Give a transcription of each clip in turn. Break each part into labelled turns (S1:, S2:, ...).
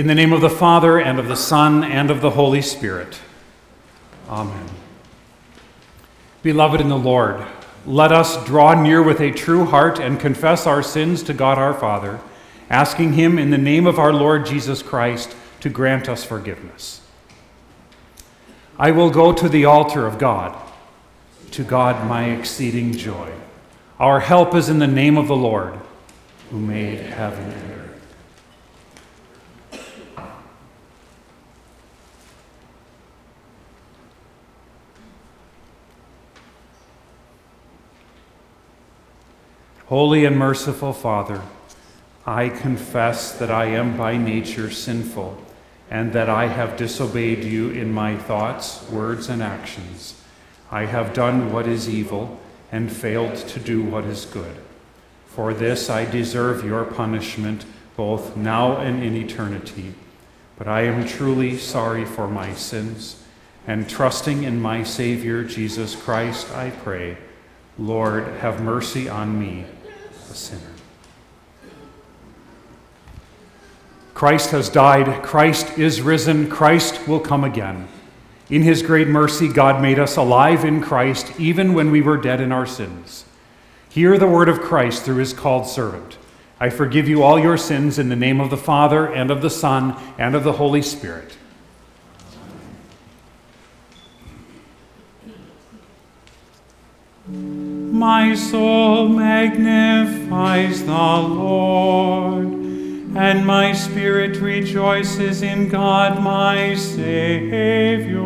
S1: In the name of the Father, and of the Son, and of the Holy Spirit. Amen. Beloved in the Lord, let us draw near with a true heart and confess our sins to God our Father, asking Him in the name of our Lord Jesus Christ to grant us forgiveness. I will go to the altar of God, to God my exceeding joy. Our help is in the name of the Lord, who made heaven and earth. Holy and merciful Father, I confess that I am by nature sinful and that I have disobeyed you in my thoughts, words, and actions. I have done what is evil and failed to do what is good. For this I deserve your punishment both now and in eternity. But I am truly sorry for my sins, and trusting in my Savior Jesus Christ, I pray, Lord, have mercy on me a sinner. Christ has died, Christ is risen, Christ will come again. In his great mercy, God made us alive in Christ even when we were dead in our sins. Hear the word of Christ through his called servant. I forgive you all your sins in the name of the Father, and of the Son, and of the Holy Spirit.
S2: My soul magnifies the Lord, and my spirit rejoices in God my Savior.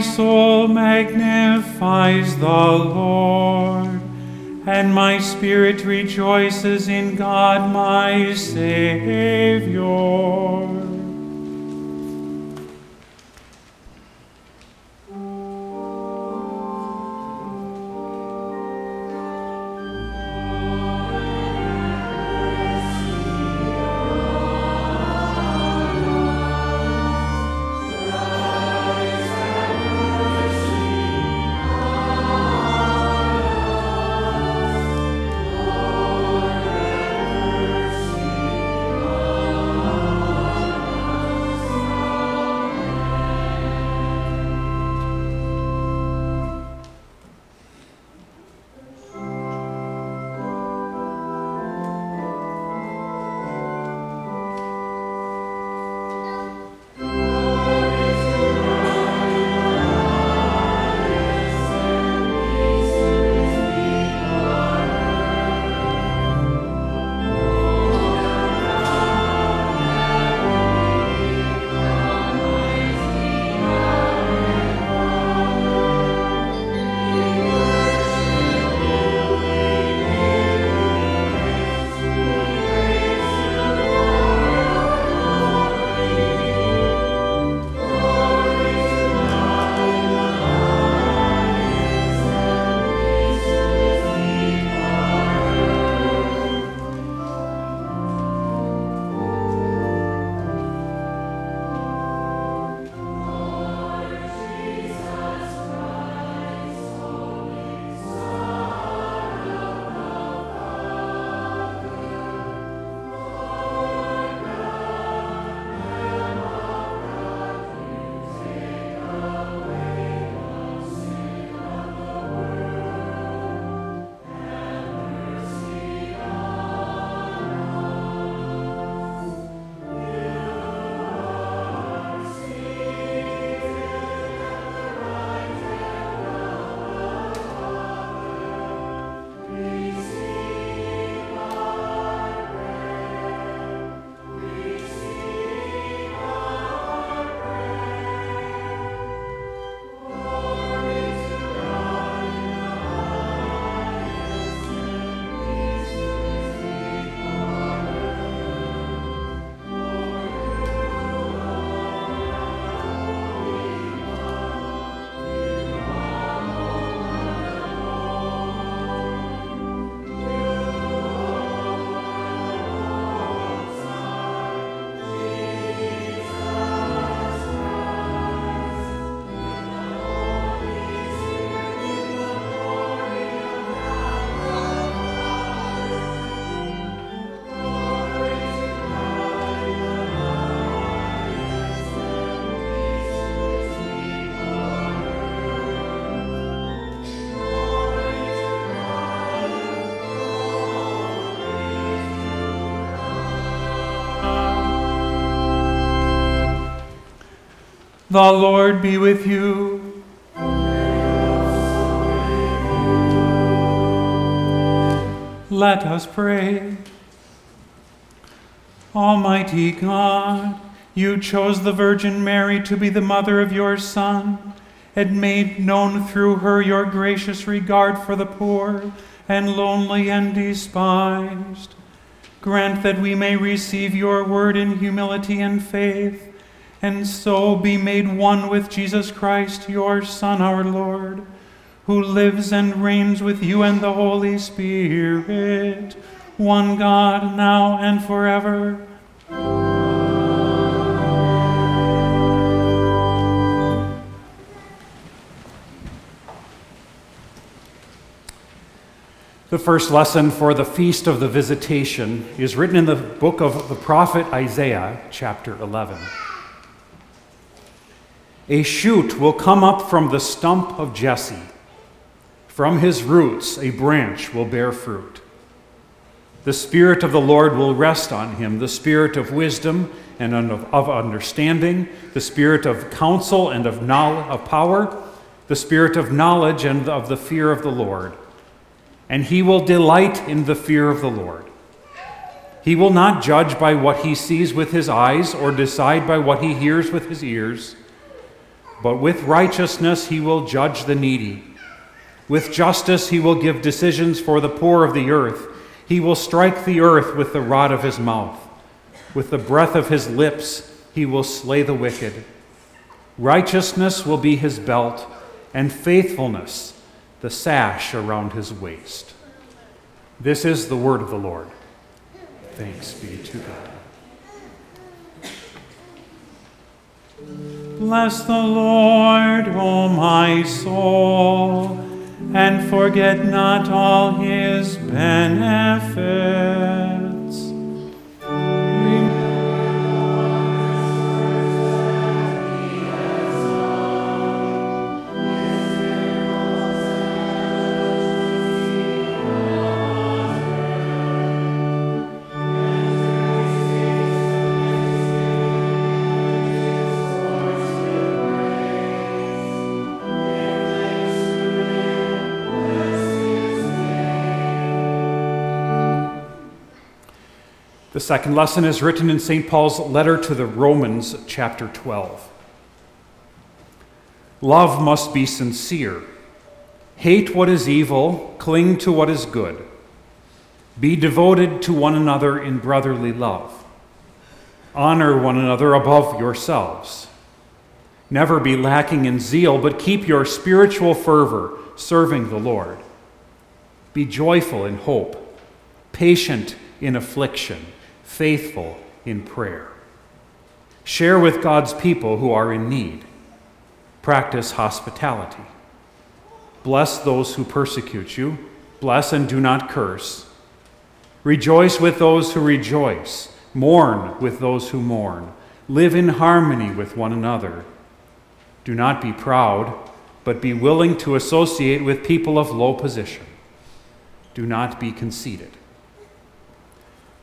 S2: My soul magnifies the Lord, and my spirit rejoices in God my. The Lord be with you. Let us pray. Almighty God, you chose the Virgin Mary to be the mother of your Son, and made known through her your gracious regard for the poor and lonely and despised. Grant that we may receive your word in humility and faith, and so be made one with Jesus Christ, your Son, our Lord, who lives and reigns with you and the Holy Spirit, one God, now and forever.
S1: The first lesson for the Feast of the Visitation is written in the book of the prophet Isaiah, chapter 11. A shoot will come up from the stump of Jesse. From his roots, a branch will bear fruit. The Spirit of the Lord will rest on him the Spirit of wisdom and of understanding, the Spirit of counsel and of, knowledge, of power, the Spirit of knowledge and of the fear of the Lord and he will delight in the fear of the Lord. He will not judge by what he sees with his eyes or decide by what he hears with his ears, but with righteousness he will judge the needy. With justice he will give decisions for the poor of the earth. He will strike the earth with the rod of his mouth. With the breath of his lips he will slay the wicked. Righteousness will be his belt, and faithfulness the sash around his waist. This is the word of the Lord. Thanks be to God.
S2: Bless the Lord, O my soul, and forget not all his benefits
S1: The second lesson is written in St. Paul's letter to the Romans, chapter 12. Love must be sincere. Hate what is evil, cling to what is good. Be devoted to one another in brotherly love. Honor one another above yourselves. Never be lacking in zeal, but keep your spiritual fervor serving the Lord. Be joyful in hope, patient in affliction faithful in prayer. Share with God's people who are in need. Practice hospitality. Bless those who persecute you. Bless and do not curse. Rejoice with those who rejoice. Mourn with those who mourn. Live in harmony with one another. Do not be proud, but be willing to associate with people of low position. Do not be conceited.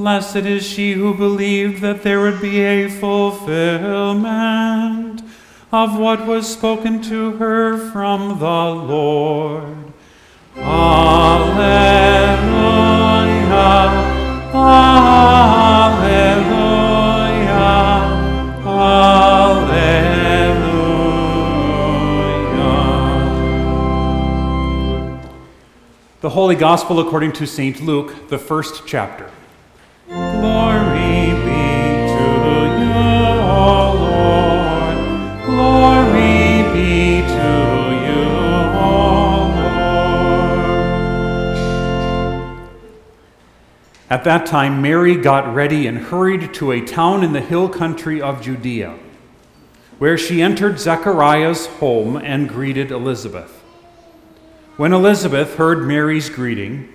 S2: Blessed is she who believed that there would be a fulfillment of what was spoken to her from the Lord. Alleluia, Alleluia, Alleluia.
S1: The Holy Gospel according to St. Luke, the first chapter. At that time, Mary got ready and hurried to a town in the hill country of Judea, where she entered Zechariah's home and greeted Elizabeth. When Elizabeth heard Mary's greeting,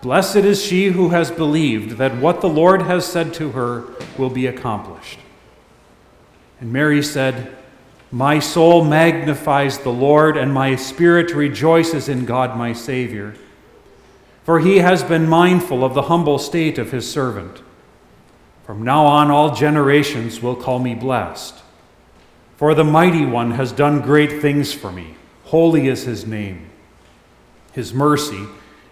S1: Blessed is she who has believed that what the Lord has said to her will be accomplished. And Mary said, My soul magnifies the Lord, and my spirit rejoices in God my Savior. For he has been mindful of the humble state of his servant. From now on, all generations will call me blessed. For the mighty one has done great things for me. Holy is his name. His mercy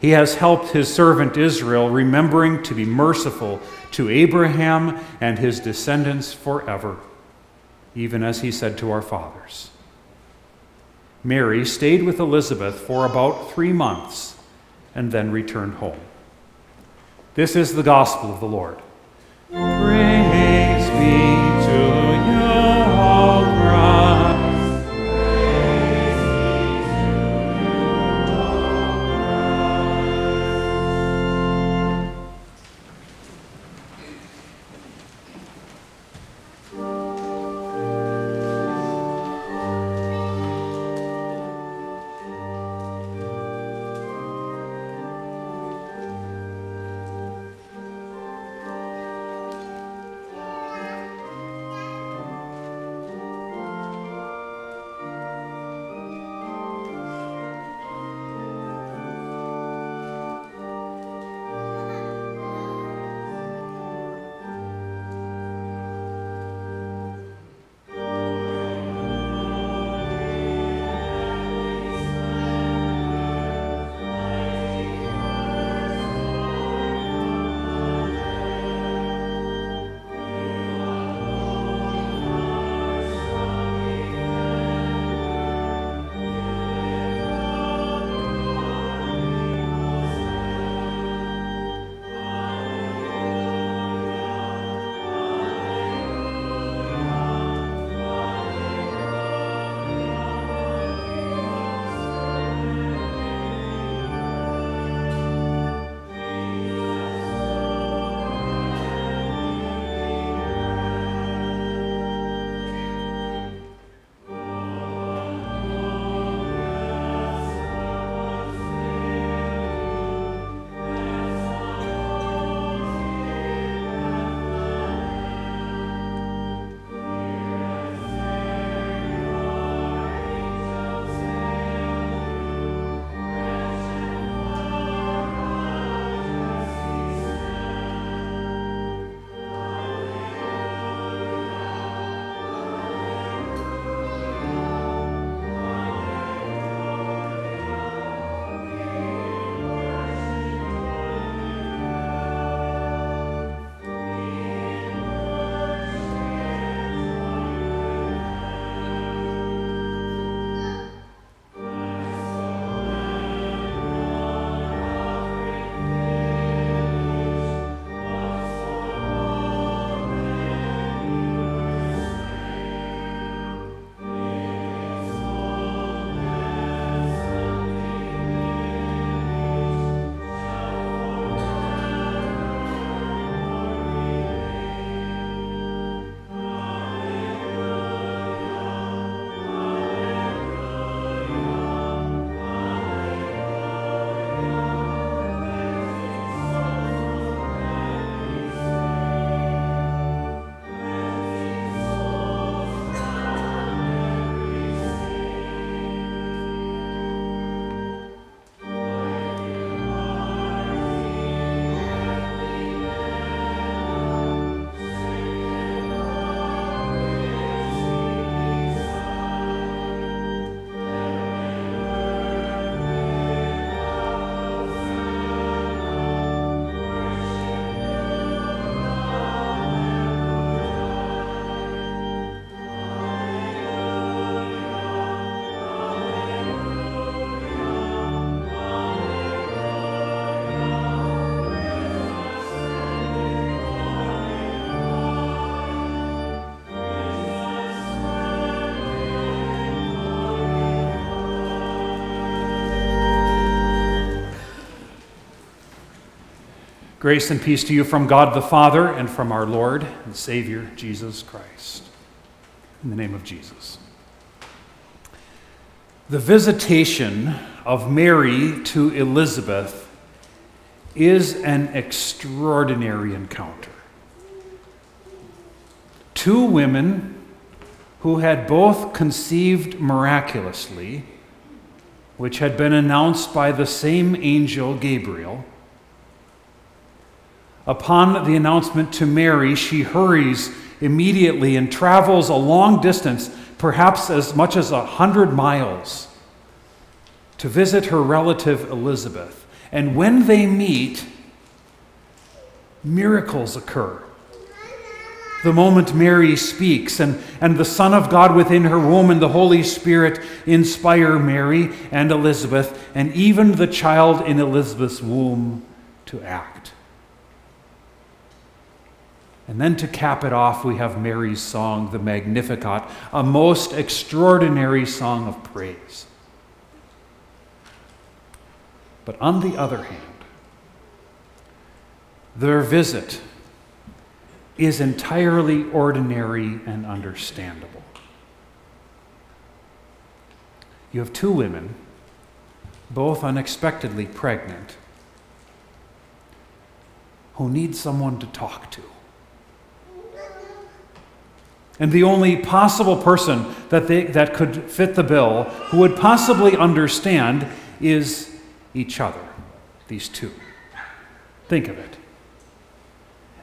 S1: He has helped his servant Israel, remembering to be merciful to Abraham and his descendants forever, even as he said to our fathers. Mary stayed with Elizabeth for about three months and then returned home. This is the gospel of the Lord.
S2: Praise
S1: Grace and peace to you from God the Father and from our Lord and Savior, Jesus Christ. In the name of Jesus. The visitation of Mary to Elizabeth is an extraordinary encounter. Two women who had both conceived miraculously, which had been announced by the same angel Gabriel Upon the announcement to Mary, she hurries immediately and travels a long distance, perhaps as much as a hundred miles, to visit her relative Elizabeth. And when they meet, miracles occur. The moment Mary speaks, and, and the Son of God within her womb and the Holy Spirit inspire Mary and Elizabeth, and even the child in Elizabeth's womb to act. And then to cap it off, we have Mary's song, the Magnificat, a most extraordinary song of praise. But on the other hand, their visit is entirely ordinary and understandable. You have two women, both unexpectedly pregnant, who need someone to talk to. And the only possible person that, they, that could fit the bill, who would possibly understand, is each other, these two. Think of it.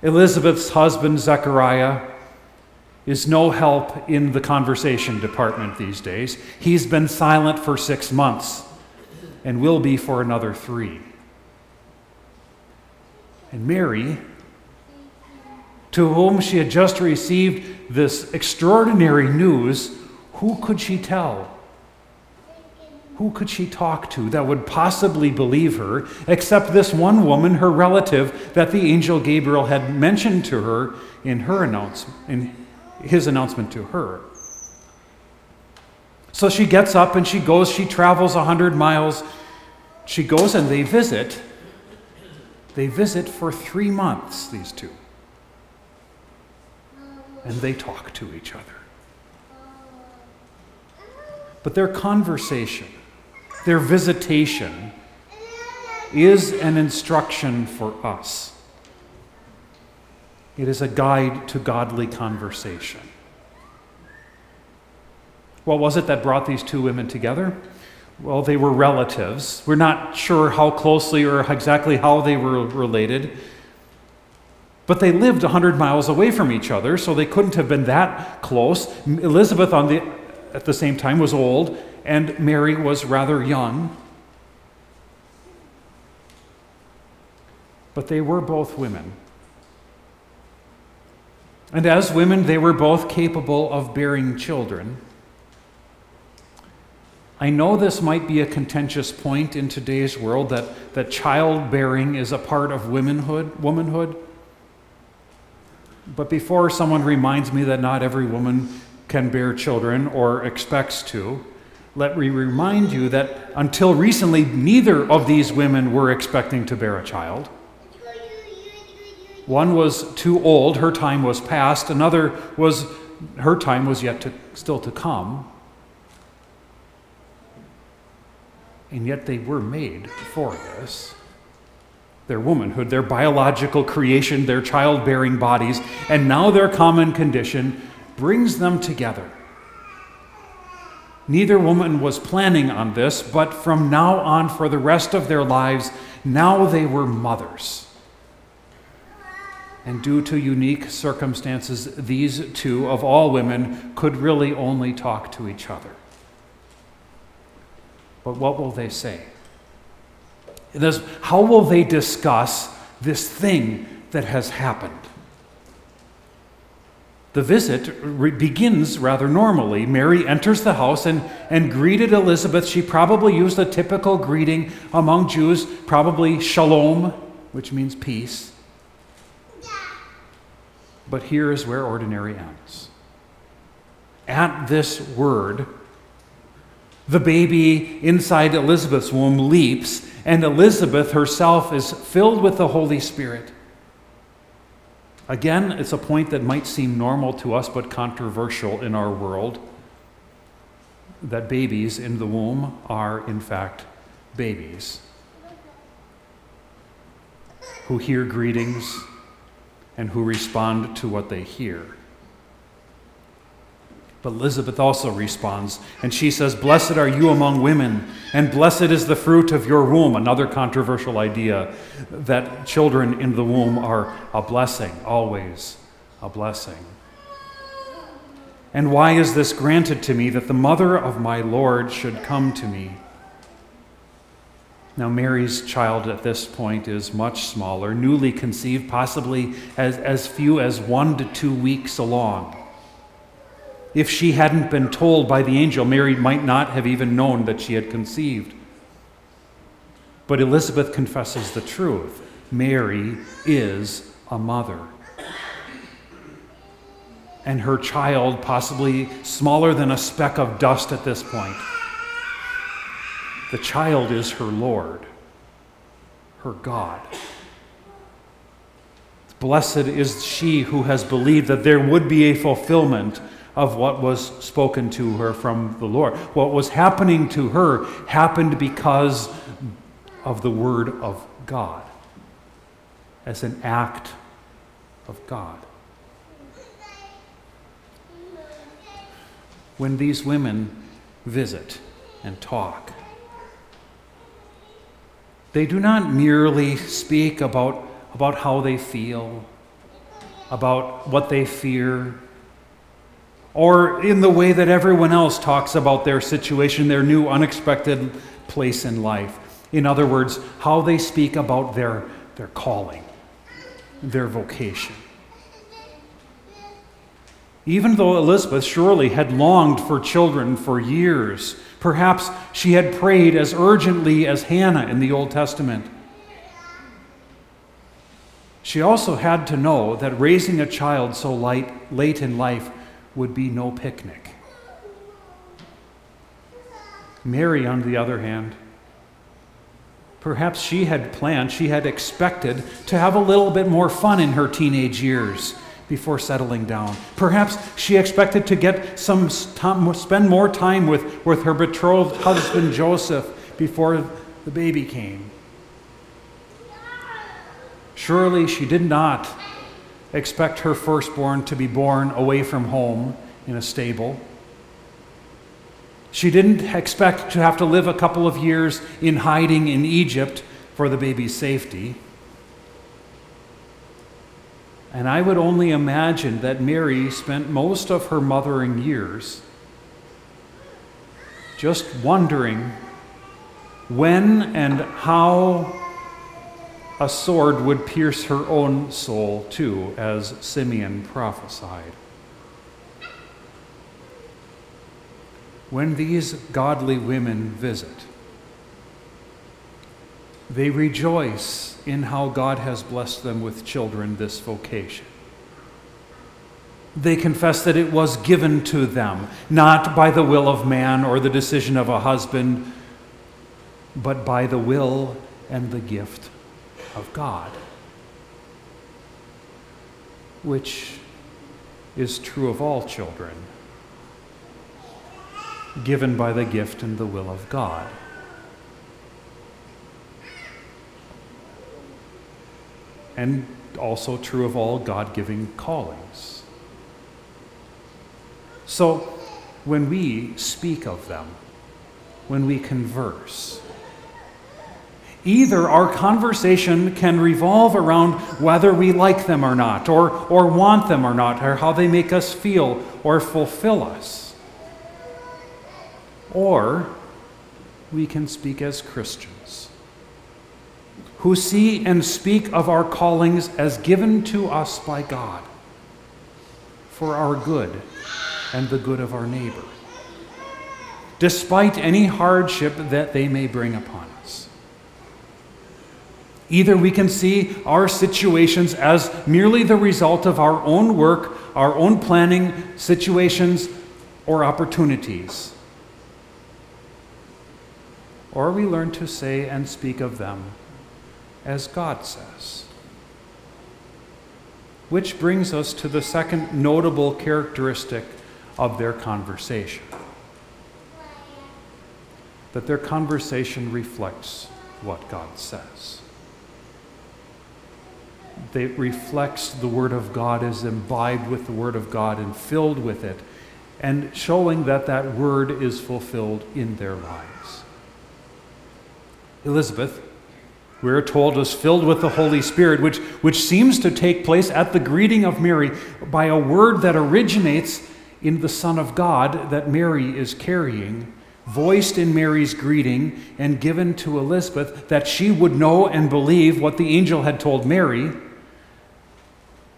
S1: Elizabeth's husband, Zechariah, is no help in the conversation department these days. He's been silent for six months and will be for another three. And Mary, to whom she had just received this extraordinary news, who could she tell? Who could she talk to that would possibly believe her, except this one woman, her relative, that the angel Gabriel had mentioned to her in her announcement, in his announcement to her? So she gets up and she goes, she travels a hundred miles. She goes and they visit. They visit for three months, these two and they talk to each other. But their conversation, their visitation, is an instruction for us. It is a guide to godly conversation. What was it that brought these two women together? Well, they were relatives. We're not sure how closely or exactly how they were related. But they lived 100 miles away from each other, so they couldn't have been that close. Elizabeth, on the, at the same time, was old, and Mary was rather young. But they were both women. And as women, they were both capable of bearing children. I know this might be a contentious point in today's world that, that childbearing is a part of womanhood, womanhood. But before someone reminds me that not every woman can bear children or expects to, let me remind you that until recently, neither of these women were expecting to bear a child. One was too old, her time was past. Another was, her time was yet to, still to come. And yet they were made for this their womanhood, their biological creation, their childbearing bodies, and now their common condition brings them together. Neither woman was planning on this, but from now on, for the rest of their lives, now they were mothers. And due to unique circumstances, these two, of all women, could really only talk to each other. But what will they say? This, how will they discuss this thing that has happened? The visit re- begins rather normally. Mary enters the house and, and greeted Elizabeth. She probably used a typical greeting among Jews, probably shalom, which means peace. But here is where ordinary ends. At this word, the baby inside Elizabeth's womb leaps and Elizabeth herself is filled with the Holy Spirit. Again, it's a point that might seem normal to us but controversial in our world that babies in the womb are, in fact, babies who hear greetings and who respond to what they hear. But Elizabeth also responds, and she says, Blessed are you among women, and blessed is the fruit of your womb. Another controversial idea that children in the womb are a blessing, always a blessing. And why is this granted to me that the mother of my Lord should come to me? Now, Mary's child at this point is much smaller, newly conceived, possibly as, as few as one to two weeks along. If she hadn't been told by the angel, Mary might not have even known that she had conceived. But Elizabeth confesses the truth Mary is a mother. And her child, possibly smaller than a speck of dust at this point, the child is her Lord, her God. Blessed is she who has believed that there would be a fulfillment of what was spoken to her from the Lord. What was happening to her happened because of the Word of God, as an act of God. When these women visit and talk, they do not merely speak about, about how they feel, about what they fear, or in the way that everyone else talks about their situation, their new unexpected place in life. In other words, how they speak about their, their calling, their vocation. Even though Elizabeth surely had longed for children for years, Perhaps she had prayed as urgently as Hannah in the Old Testament. She also had to know that raising a child so light, late in life would be no picnic. Mary, on the other hand, perhaps she had planned, she had expected to have a little bit more fun in her teenage years before settling down. Perhaps she expected to get some time, spend more time with, with her betrothed husband Joseph before the baby came. Surely she did not expect her firstborn to be born away from home in a stable. She didn't expect to have to live a couple of years in hiding in Egypt for the baby's safety. And I would only imagine that Mary spent most of her mothering years just wondering when and how a sword would pierce her own soul, too, as Simeon prophesied. When these godly women visit, they rejoice in how God has blessed them with children this vocation. They confess that it was given to them, not by the will of man or the decision of a husband, but by the will and the gift of God, which is true of all children, given by the gift and the will of God. and also true of all God giving callings. So, when we speak of them, when we converse, either our conversation can revolve around whether we like them or not, or, or want them or not, or how they make us feel or fulfill us, or we can speak as Christians who see and speak of our callings as given to us by God for our good and the good of our neighbor, despite any hardship that they may bring upon us. Either we can see our situations as merely the result of our own work, our own planning, situations, or opportunities. Or we learn to say and speak of them as God says. Which brings us to the second notable characteristic of their conversation that their conversation reflects what God says. It reflects the Word of God, is imbibed with the Word of God and filled with it, and showing that that Word is fulfilled in their lives. Elizabeth, we are told, was filled with the Holy Spirit, which, which seems to take place at the greeting of Mary by a word that originates in the Son of God that Mary is carrying voiced in Mary's greeting and given to Elizabeth that she would know and believe what the angel had told Mary.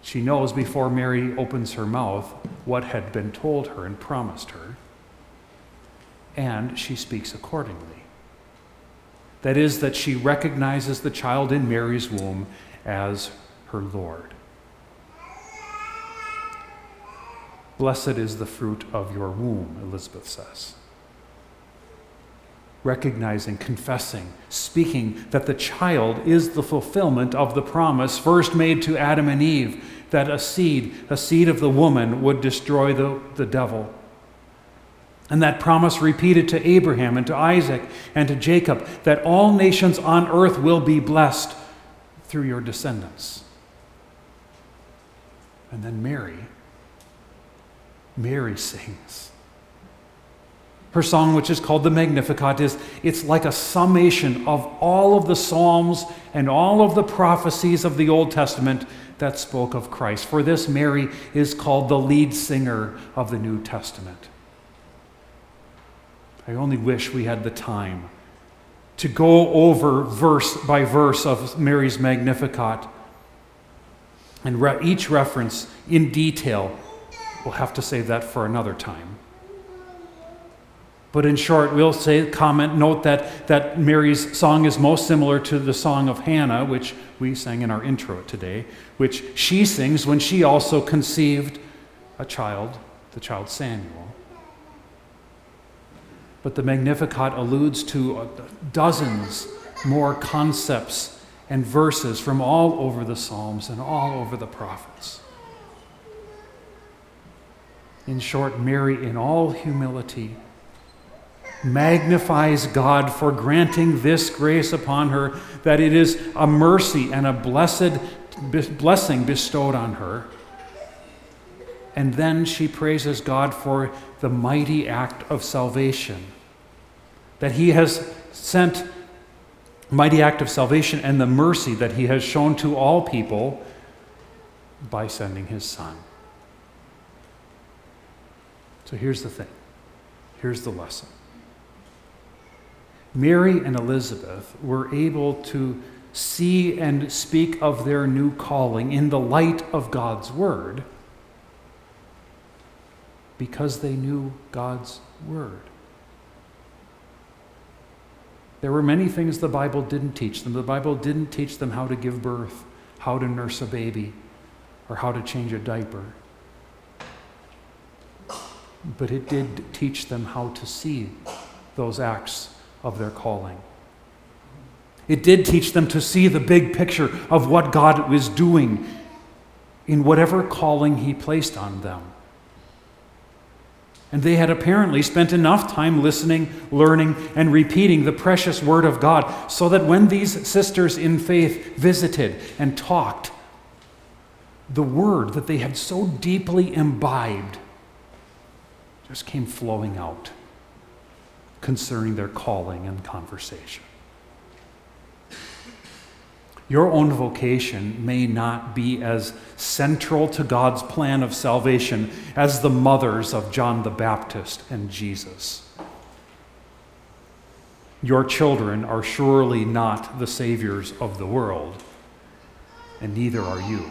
S1: She knows before Mary opens her mouth what had been told her and promised her, and she speaks accordingly. That is, that she recognizes the child in Mary's womb as her Lord. Blessed is the fruit of your womb, Elizabeth says recognizing, confessing, speaking that the child is the fulfillment of the promise first made to Adam and Eve that a seed, a seed of the woman, would destroy the, the devil. And that promise repeated to Abraham and to Isaac and to Jacob that all nations on earth will be blessed through your descendants. And then Mary, Mary sings her song, which is called the Magnificat, is it's like a summation of all of the Psalms and all of the prophecies of the Old Testament that spoke of Christ. For this, Mary is called the lead singer of the New Testament. I only wish we had the time to go over verse by verse of Mary's Magnificat and re- each reference in detail. We'll have to save that for another time. But in short, we'll say, comment, note that, that Mary's song is most similar to the song of Hannah, which we sang in our intro today, which she sings when she also conceived a child, the child Samuel. But the Magnificat alludes to uh, dozens more concepts and verses from all over the Psalms and all over the prophets. In short, Mary, in all humility, magnifies God for granting this grace upon her, that it is a mercy and a blessed blessing bestowed on her. And then she praises God for the mighty act of salvation. That he has sent mighty act of salvation and the mercy that he has shown to all people by sending his son. So here's the thing. Here's the lesson. Mary and Elizabeth were able to see and speak of their new calling in the light of God's Word because they knew God's Word. There were many things the Bible didn't teach them. The Bible didn't teach them how to give birth, how to nurse a baby, or how to change a diaper. But it did teach them how to see those acts of their calling. It did teach them to see the big picture of what God was doing in whatever calling He placed on them. And they had apparently spent enough time listening, learning, and repeating the precious Word of God so that when these sisters in faith visited and talked, the Word that they had so deeply imbibed just came flowing out concerning their calling and conversation. Your own vocation may not be as central to God's plan of salvation as the mothers of John the Baptist and Jesus. Your children are surely not the saviors of the world, and neither are you.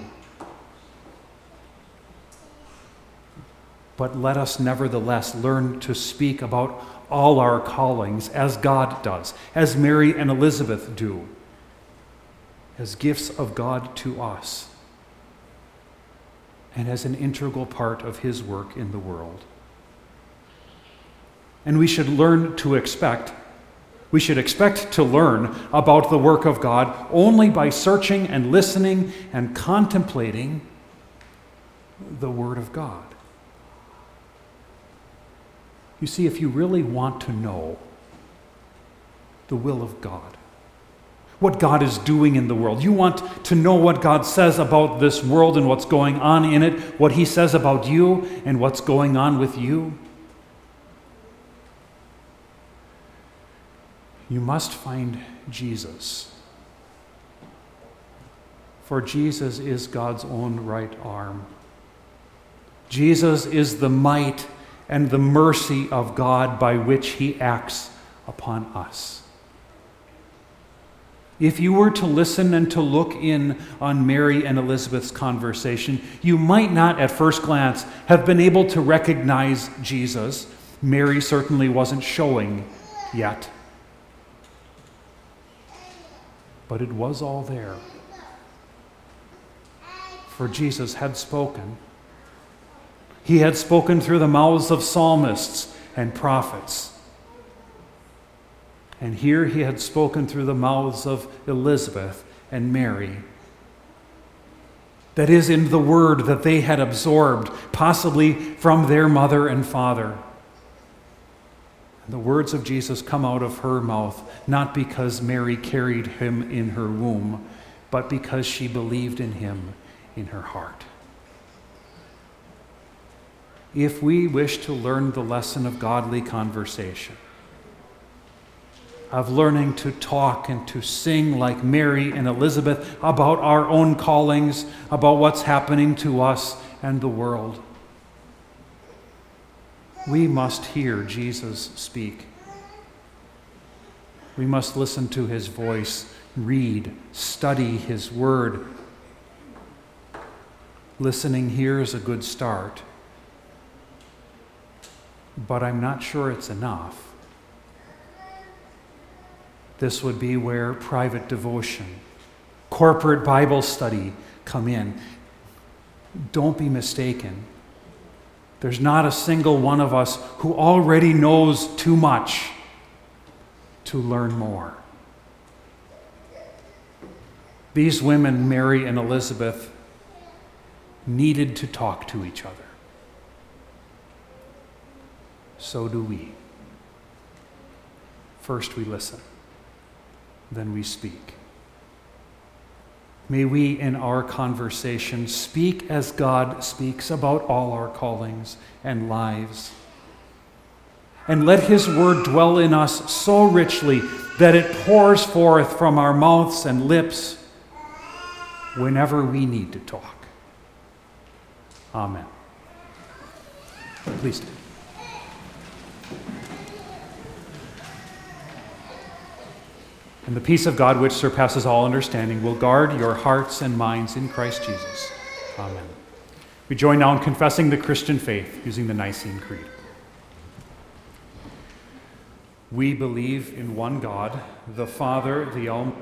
S1: But let us nevertheless learn to speak about all our callings as God does, as Mary and Elizabeth do, as gifts of God to us, and as an integral part of His work in the world. And we should learn to expect, we should expect to learn about the work of God only by searching and listening and contemplating the Word of God. You see, if you really want to know the will of God, what God is doing in the world, you want to know what God says about this world and what's going on in it, what He says about you and what's going on with you, you must find Jesus. For Jesus is God's own right arm. Jesus is the might and the mercy of God by which he acts upon us. If you were to listen and to look in on Mary and Elizabeth's conversation, you might not at first glance have been able to recognize Jesus. Mary certainly wasn't showing yet. But it was all there. For Jesus had spoken he had spoken through the mouths of psalmists and prophets. And here he had spoken through the mouths of Elizabeth and Mary. That is, in the word that they had absorbed, possibly from their mother and father. The words of Jesus come out of her mouth, not because Mary carried him in her womb, but because she believed in him in her heart if we wish to learn the lesson of godly conversation, of learning to talk and to sing like Mary and Elizabeth about our own callings, about what's happening to us and the world. We must hear Jesus speak. We must listen to his voice, read, study his word. Listening here is a good start but I'm not sure it's enough. This would be where private devotion, corporate Bible study come in. Don't be mistaken. There's not a single one of us who already knows too much to learn more. These women, Mary and Elizabeth, needed to talk to each other so do we. First we listen, then we speak. May we, in our conversation, speak as God speaks about all our callings and lives. And let His word dwell in us so richly that it pours forth from our mouths and lips whenever we need to talk. Amen. Please. And the peace of God, which surpasses all understanding, will guard your hearts and minds in Christ Jesus. Amen. We join now in confessing the Christian faith using the Nicene Creed. We believe in one God, the Father, the Almighty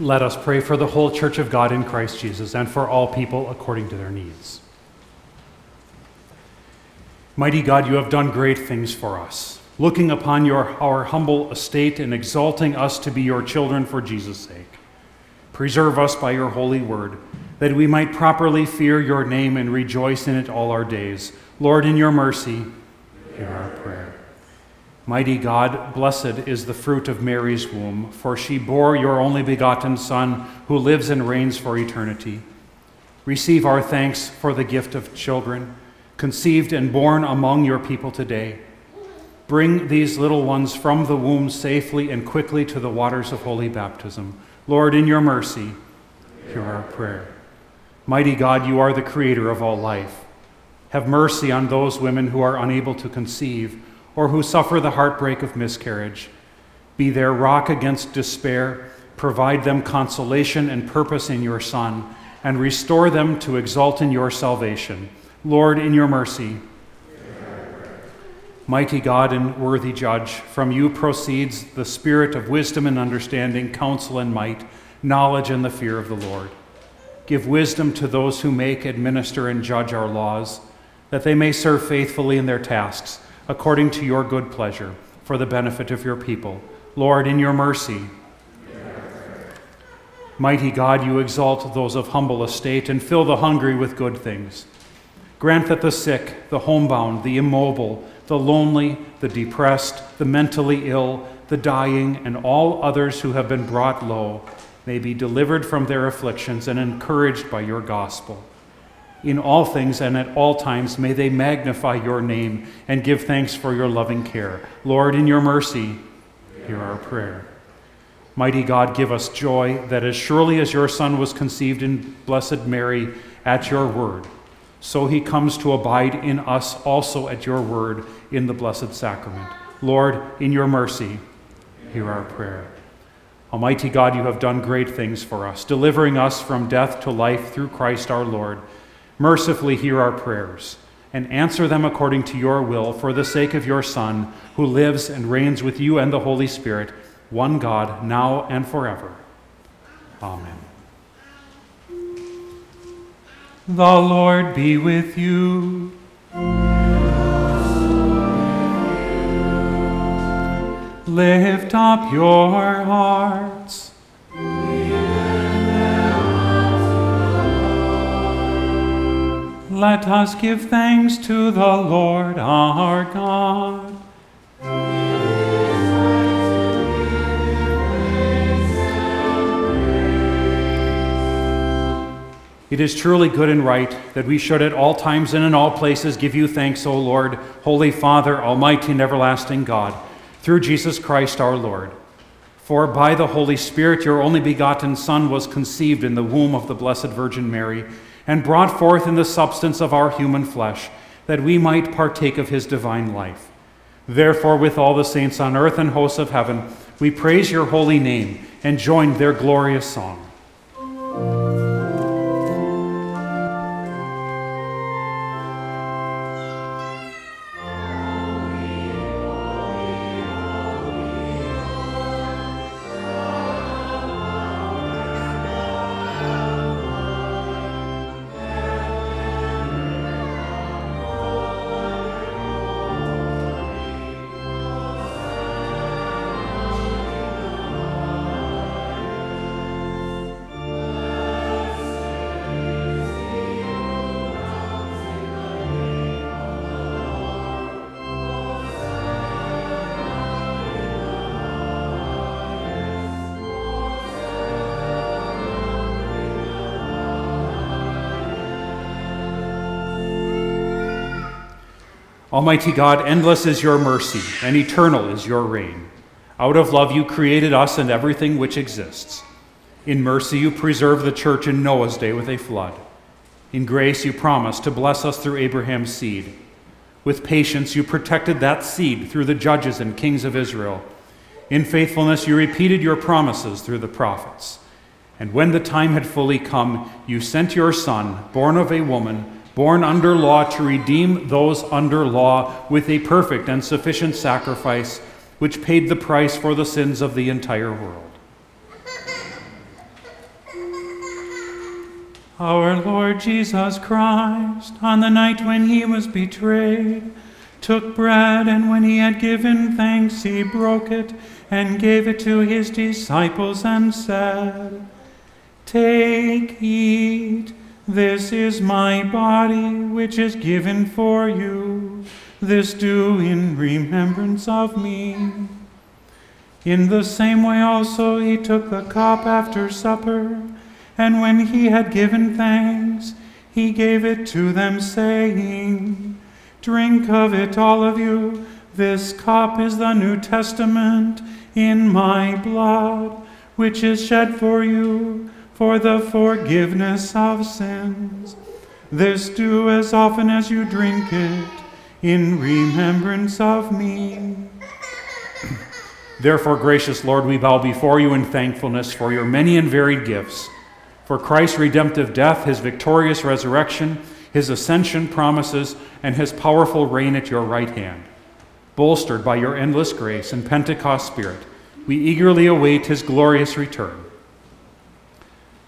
S2: Let us pray for the whole Church of God in Christ Jesus and for all people according to their needs. Mighty God, you have done great things for us, looking upon your, our humble estate and exalting us to be your children for Jesus' sake. Preserve us by your holy word, that we might properly fear your name and rejoice in it all our days. Lord, in your mercy, hear our prayer. Mighty God, blessed is the fruit of Mary's womb, for she bore your only begotten Son, who lives and reigns for eternity. Receive our thanks for the gift of children, conceived and born among your people today. Bring these little ones from the womb safely and quickly to the waters of holy baptism. Lord, in your mercy, hear our prayer. Mighty God, you are the creator of all life. Have mercy on those women who are unable to conceive or who suffer the heartbreak of miscarriage. Be their rock against despair, provide them consolation and purpose in your Son, and restore them to exult in your salvation. Lord, in your mercy. Mighty God and worthy Judge, from you proceeds the spirit of wisdom and understanding, counsel and might, knowledge and the fear of the Lord. Give wisdom to those who make, administer, and judge our laws, that they may serve faithfully in their tasks according to your good pleasure, for the benefit of your people. Lord, in your mercy. Mighty God, you exalt those of humble estate and fill the hungry with good things. Grant that the sick, the homebound, the immobile, the lonely, the depressed, the mentally ill, the dying, and all others who have been brought low may be delivered from their afflictions and encouraged by your gospel. In all things and at all times, may they magnify your name and give thanks for your loving care. Lord, in your mercy, hear our prayer. Mighty God, give us joy that as surely as your Son was conceived in Blessed Mary at your word, so he comes to abide in us also at your word in the Blessed Sacrament. Lord, in your mercy, hear our prayer. Almighty God, you have done great things for us, delivering us from death to life through Christ our Lord mercifully hear our prayers and answer them according to your will for the sake of your Son, who lives and reigns with you and the Holy Spirit, one God, now and forever. Amen. The Lord be with you. Lift up your hearts. Let us give thanks to the Lord our God. It is truly good and right that we should at all times and in all places give you thanks, O Lord, Holy Father, Almighty and everlasting God, through Jesus Christ our Lord. For by the Holy Spirit your only begotten Son was conceived in the womb of the Blessed Virgin Mary and brought forth in the substance of our human flesh, that we might partake of his divine life. Therefore, with all the saints on earth and hosts of heaven, we praise your holy name and join their glorious song. Almighty God, endless is your mercy, and eternal is your reign. Out of love, you created us and everything which exists. In mercy, you preserved the church in Noah's day with a flood. In grace, you promised to bless us through Abraham's seed. With patience, you protected that seed through the judges and kings of Israel. In faithfulness, you repeated your promises through the prophets. And when the time had fully come, you sent your Son, born of a woman born under law to redeem those under law with a perfect and sufficient sacrifice, which paid the price for the sins of the entire world. Our Lord Jesus Christ, on the night when he was betrayed, took bread, and when he had given thanks, he broke it and gave it to his disciples and said, Take, eat, this is my body, which is given for you. This do in remembrance of me. In the same way also he took the cup after supper. And when he had given thanks, he gave it to them, saying, Drink of it, all of you. This cup is the New Testament in my blood, which is shed for you for the forgiveness of sins. This do as often as you drink it in remembrance of me.
S1: Therefore, gracious Lord, we bow before you in thankfulness for your many and varied gifts for Christ's redemptive death, his victorious resurrection, his ascension promises, and his powerful reign at your right hand. Bolstered by your endless grace and Pentecost spirit, we eagerly await his glorious return.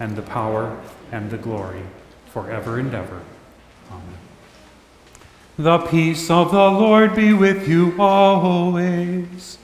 S1: and the power, and the glory, forever and ever. Amen.
S2: The peace of the Lord be with you always.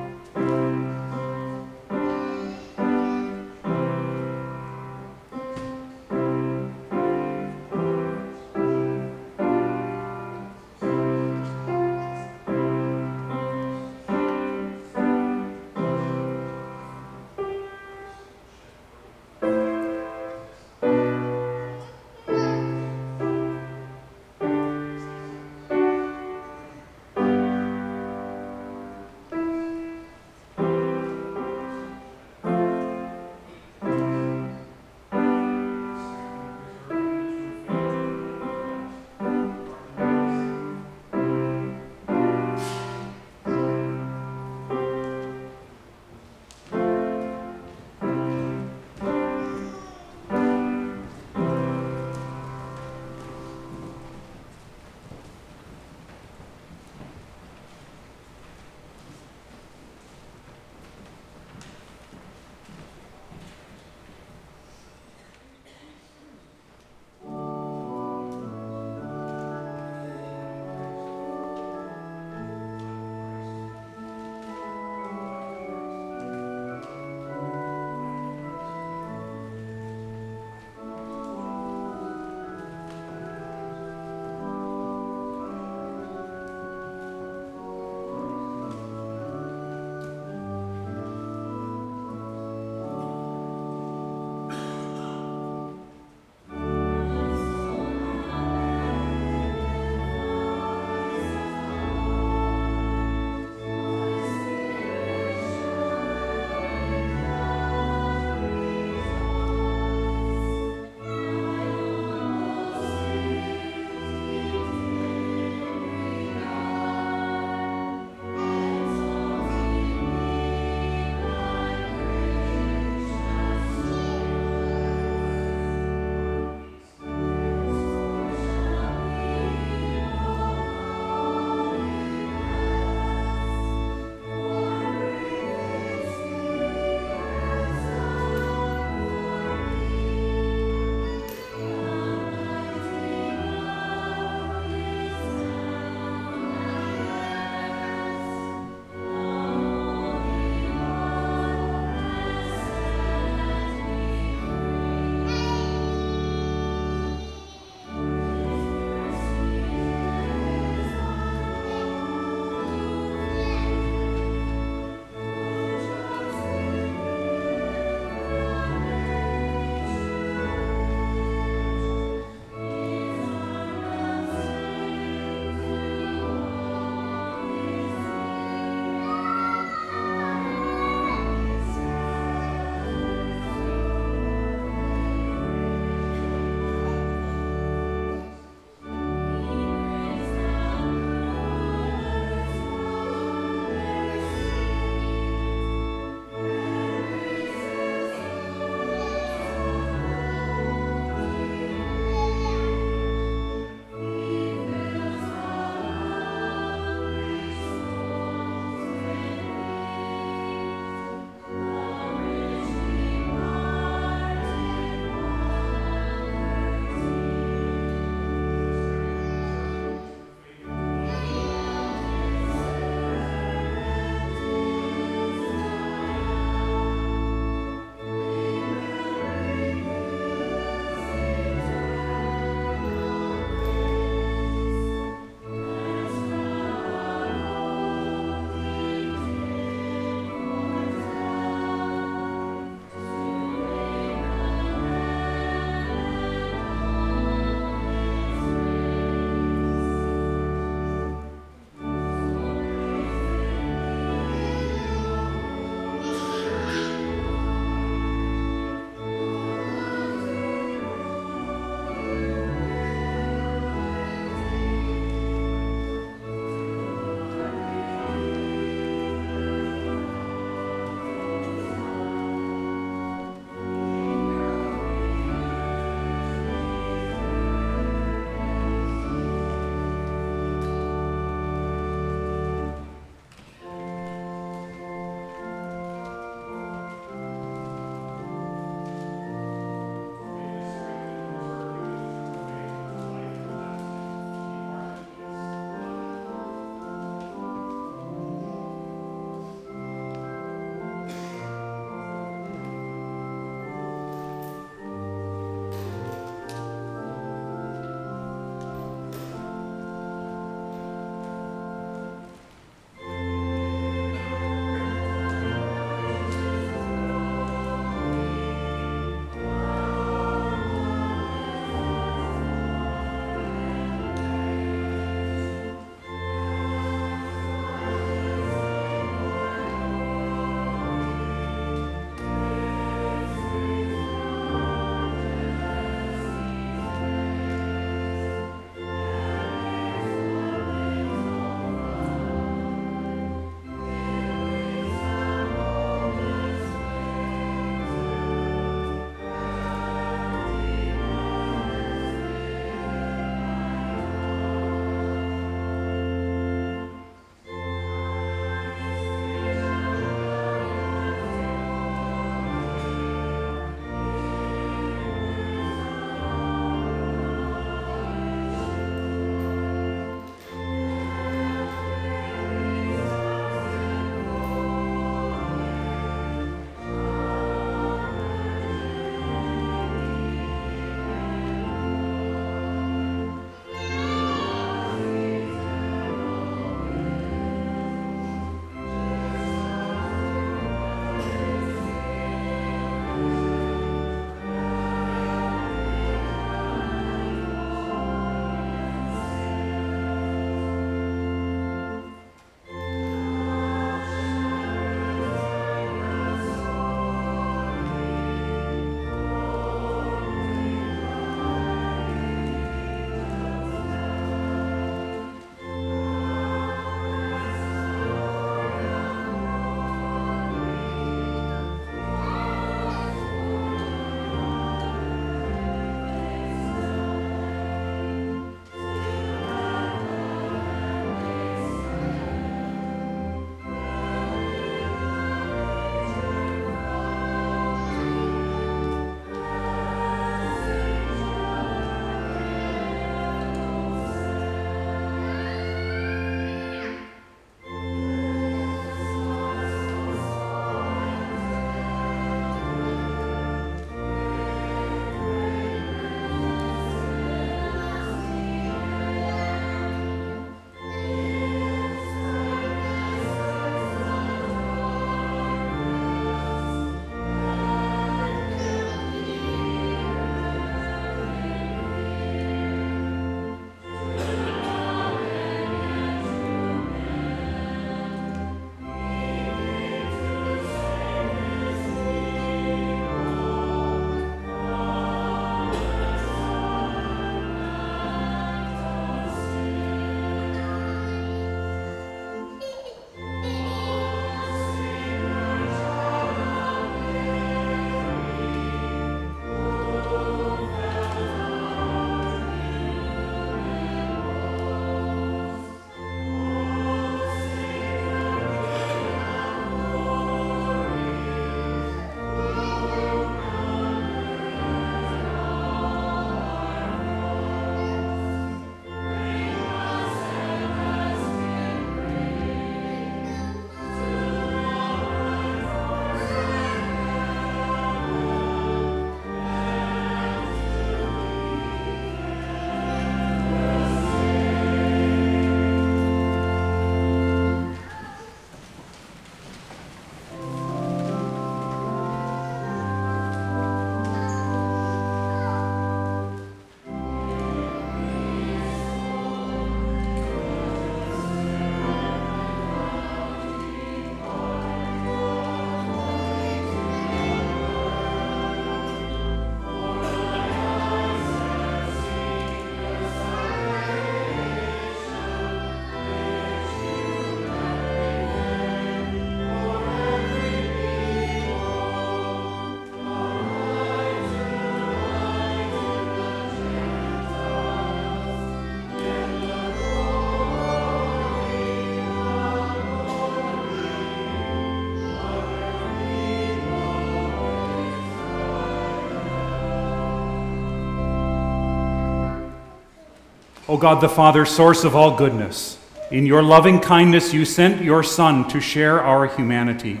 S1: God the Father, source of all goodness, in your loving kindness you sent your Son to share our humanity.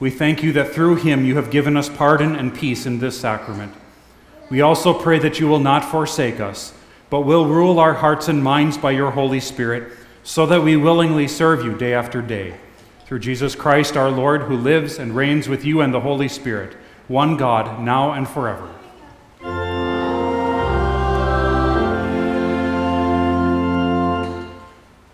S1: We thank you that through him you have given us pardon and peace in this sacrament. We also pray that you will not forsake us, but will rule our hearts and minds by your Holy Spirit, so that we willingly serve you day after day. Through Jesus Christ our Lord, who lives and reigns with you and the Holy Spirit, one God, now and forever.